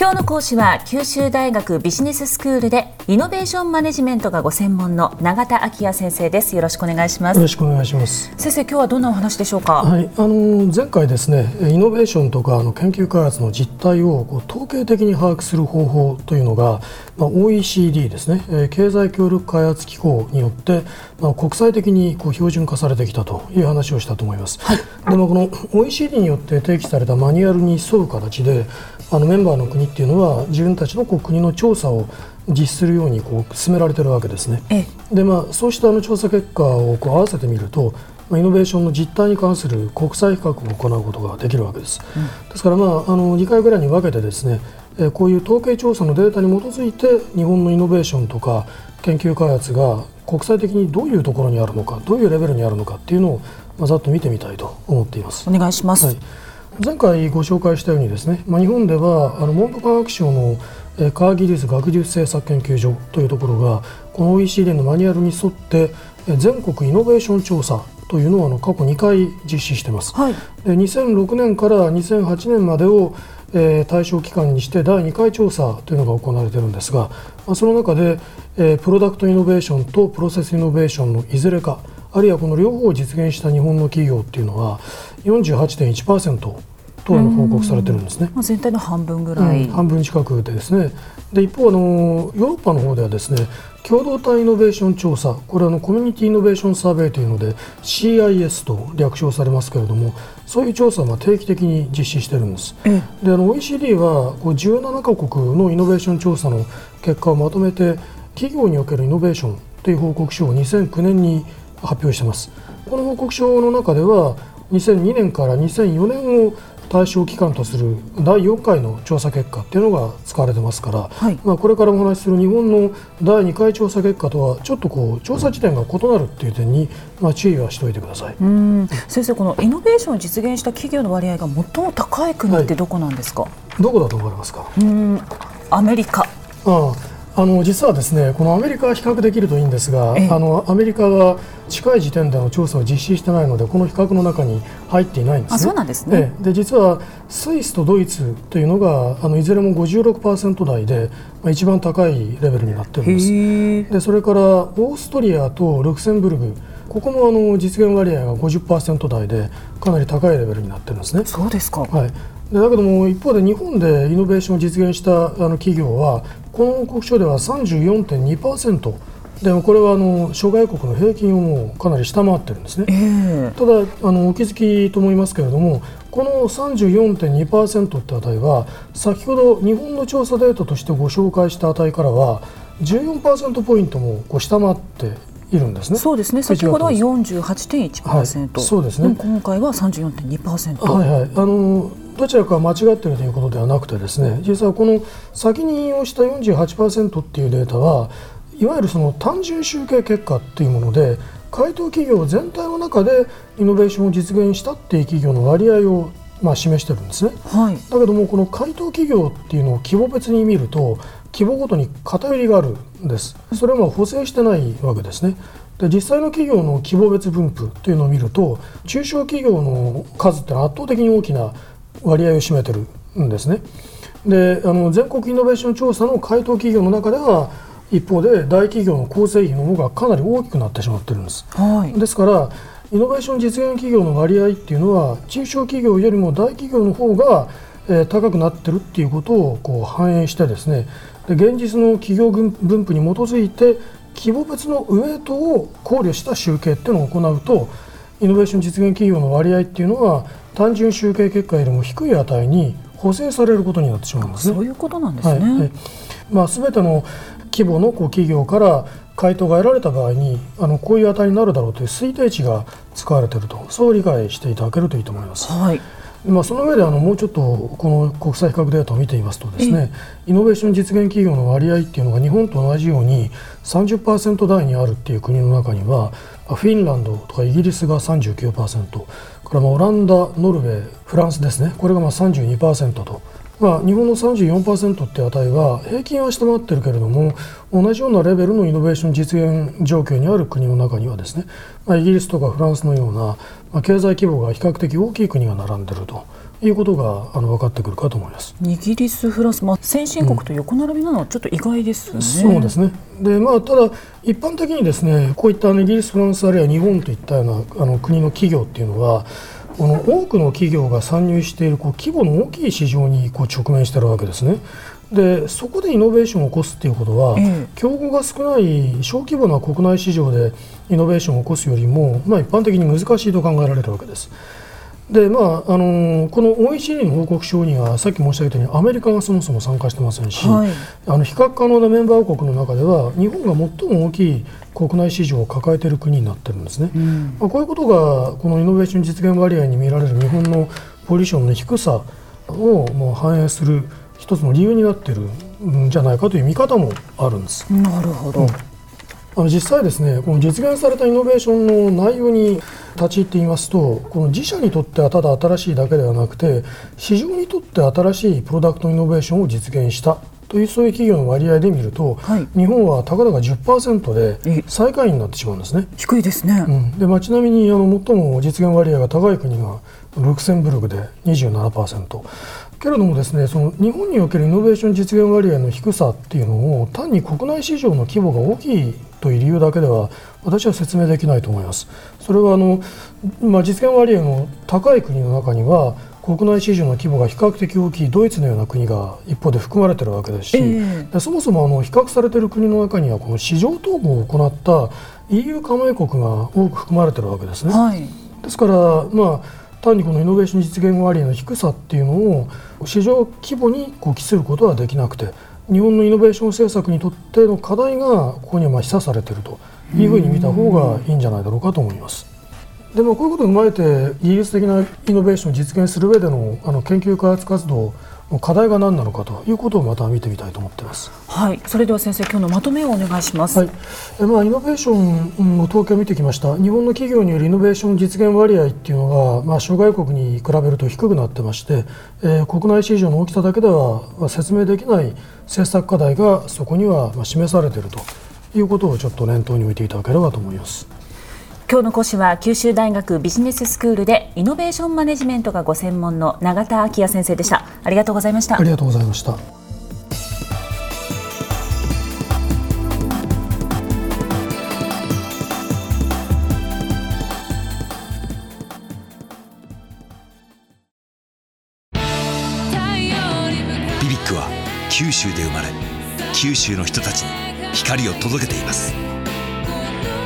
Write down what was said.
今日の講師は九州大学ビジネススクールでイノベーションマネジメントがご専門の永田昭也先生です。よろしくお願いします。よろしくお願いします。先生今日はどんなお話でしょうか？はいあの前回ですねイノベーションとかあの研究開発の実態をこう統計的に把握する方法というのが、まあ、OECD ですね。経済協力開発機構によって、まあ、国際的にこう標準化されてきたという話をしたと思います、はい、でもこの OECD によって提起されたマニュアルに沿う形であのメンバーの国っていうのは自分たちのこう国の調査を実施するようにこう進められているわけですね。でまあ、そうしたあの調査結果をこう合わせてみると、まあ、イノベーションの実態に関する国際比較を行うことができるわけです。うん、ですから、まあ、あの2回ぐらいに分けてですねこういう統計調査のデータに基づいて日本のイノベーションとか研究開発が国際的にどういうところにあるのかどういうレベルにあるのかっていうのを、まあ、ざっと見てみたいと思っています。お願いします、はい前回ご紹介したようにですね、まあ、日本ではあの文部科学省の科学技術学術政策研究所というところがこの OECD のマニュアルに沿って全国イノベーション調査というのをあの過去2回実施しています、はい、で2006年から2008年までをえー、対象期間にして第2回調査というのが行われているんですが、まあ、その中で、えー、プロダクトイノベーションとプロセスイノベーションのいずれかあるいはこの両方を実現した日本の企業っていうのは48.1%等の報告されてるんですね。まあ、全体の半分ぐらい、うん、半分近くでですね。で一方あのヨーロッパの方ではですね共同体イノベーション調査これはのコミュニティイノベーションサーベイというので CIS と略称されますけれどもそういう調査は定期的に実施してるんです。であの OECD はこう17カ国のイノベーション調査の結果をまとめて企業におけるイノベーションという報告書を2009年に発表してます。この報告書の中では2002年から2004年を対象期間とする第4回の調査結果っていうのが使われてますから、はい、まあ、これからお話しする日本の第2回調査結果とはちょっとこう調査地点が異なるっていう点に、まあ、注意はしておいてください。先生このイノベーションを実現した企業の割合が最も高い国ってどこなんですか、はい、どこだと思いますか？アメリカ。あああの実はですねこのアメリカは比較できるといいんですが、あのアメリカは近い時点での調査を実施してないのでこの比較の中に入っていないんです、ね、そうなんですね。で実はスイスとドイツというのがあのいずれも56%台で、まあ、一番高いレベルになってるんです。でそれからオーストリアとルクセンブルグ。ここもあの実現割合が50%台でかなり高いレベルになってるんですね。そうですか、はい。でだけども一方で日本でイノベーションを実現したあの企業はこの報告書では34.2%でもこれはあの諸外国の平均をもうかなり下回ってるんですね、えー、ただあのお気づきと思いますけれどもこの34.2%って値は先ほど日本の調査データとしてご紹介した値からは14%ポイントもこう下回っているんですね。そうですね。先ほどは48.1%、はい、そうですね。今回は34.2%。はいはい。あのどちらか間違っているということではなくてですね実はこの先に引用した48%っていうデータはいわゆるその単純集計結果っていうもので回答企業全体の中でイノベーションを実現したっていう企業の割合をまあ示してるんですね、はい、だけどもこの回答企業っていうのを規模別に見ると規模ごとに偏りがあるんです。それは補正してないわけですね。で実際の企業の規模別分布というのを見ると中小企業の数って圧倒的に大きな割合を占めてるんですね。であの全国イノベーション調査の回答企業の中では一方で大企業の構成比の方がかなり大きくなってしまってるんです。はい、ですからイノベーション実現企業の割合っていうのは中小企業よりも大企業の方が、えー、高くなってるっていうことをこう反映してですねで現実の企業分布に基づいて規模別のウエイトを考慮した集計っていうのを行うとイノベーション実現企業の割合っていうのは単純集計結果よりも低い値に補正されることになってしまうんですね。そういうことなんですね。はいはい、まあ、全ての規模のこう企業から回答が得られた場合にあのこういう値になるだろうという推定値が使われているとそう理解していただけるといいと思います。はいまあ、その上であのもうちょっとこの国際比較データを見てみますとですねイノベーション実現企業の割合っていうのが日本と同じように30%台にあるっていう国の中にはフィンランドとかイギリスが39%これはオランダ、ノルウェー、フランスですね。これがまあ32%と。まあ、日本の34%って値は平均は下回ってるけれども同じようなレベルのイノベーション実現状況にある国の中にはですね、まあ、イギリスとかフランスのような、まあ、経済規模が比較的大きい国が並んでると。いうことがあの分かってくるかと思いますイギリス、フランス、まあ、先進国と横並びなのはちょっと意外ですね。うん、そうですねで、まあ、ただ、一般的にですねこういったイギリス、フランスあるいは日本といったようなあの国の企業っていうのはこの多くの企業が参入しているこう規模の大きい市場にこう直面しているわけですね。でそこでイノベーションを起こすということは、ええ、競合が少ない小規模な国内市場でイノベーションを起こすよりも、まあ、一般的に難しいと考えられるわけです。でまああのこの OECD の報告書にはさっき申し上げたようにアメリカがそもそも参加してませんし、はい、あの比較可能なメンバー国の中では日本が最も大きい国内市場を抱えている国になってるんですね、うん、まあ、こういうことがこのイノベーション実現割合に見られる日本のポジションの低さをもう反映する一つの理由になっているんじゃないかという見方もあるんです。なるほど、うんあの実際ですねこの実現されたイノベーションの内容に立ち入ってみますとこの自社にとってはただ新しいだけではなくて市場にとって新しいプロダクトイノベーションを実現したというそういう企業の割合で見ると、はい、日本はたかだか10%で最下位になってしまうんですね。低いですね、うん、でまあ、ちなみにあの最も実現割合が高い国がルクセンブルクで27%。けれどもですねその日本におけるイノベーション実現割合の低さっていうのを単に国内市場の規模が大きいという理由だけでは私は説明できないと思います。それはあの、まあ、実現割合の高い国の中には国内市場の規模が比較的大きいドイツのような国が一方で含まれているわけですし、えー、そもそもあの比較されている国の中にはこの市場統合を行った EU 加盟国が多く含まれているわけですね。はい、ですから、まあ、単にこのイノベーション実現割合の低さっていうのを市場規模にこう期することはできなくて日本のイノベーション政策にとっての課題がここにはまあ示唆されているというふうに見た方がいいんじゃないだろうかと思います。でもこういうことを踏まえて技術的なイノベーションを実現する上でのあの研究開発活動課題が何なのかということをまた見てみたいと思っています。はい、それでは先生、今日のまとめをお願いします。はい、えまあイノベーションの統計を見てきました。日本の企業によるイノベーション実現割合っていうのがまあ諸外国に比べると低くなってまして、えー、国内市場の大きさだけでは説明できない政策課題がそこには示されているということをちょっと念頭に置いていただければと思います。今日の講師は九州大学ビジネススクールでイノベーションマネジメントがご専門の永田昭也先生でした。ありがとうございました。ありがとうございました。BBIQ は九州で生まれ九州の人たちに光を届けています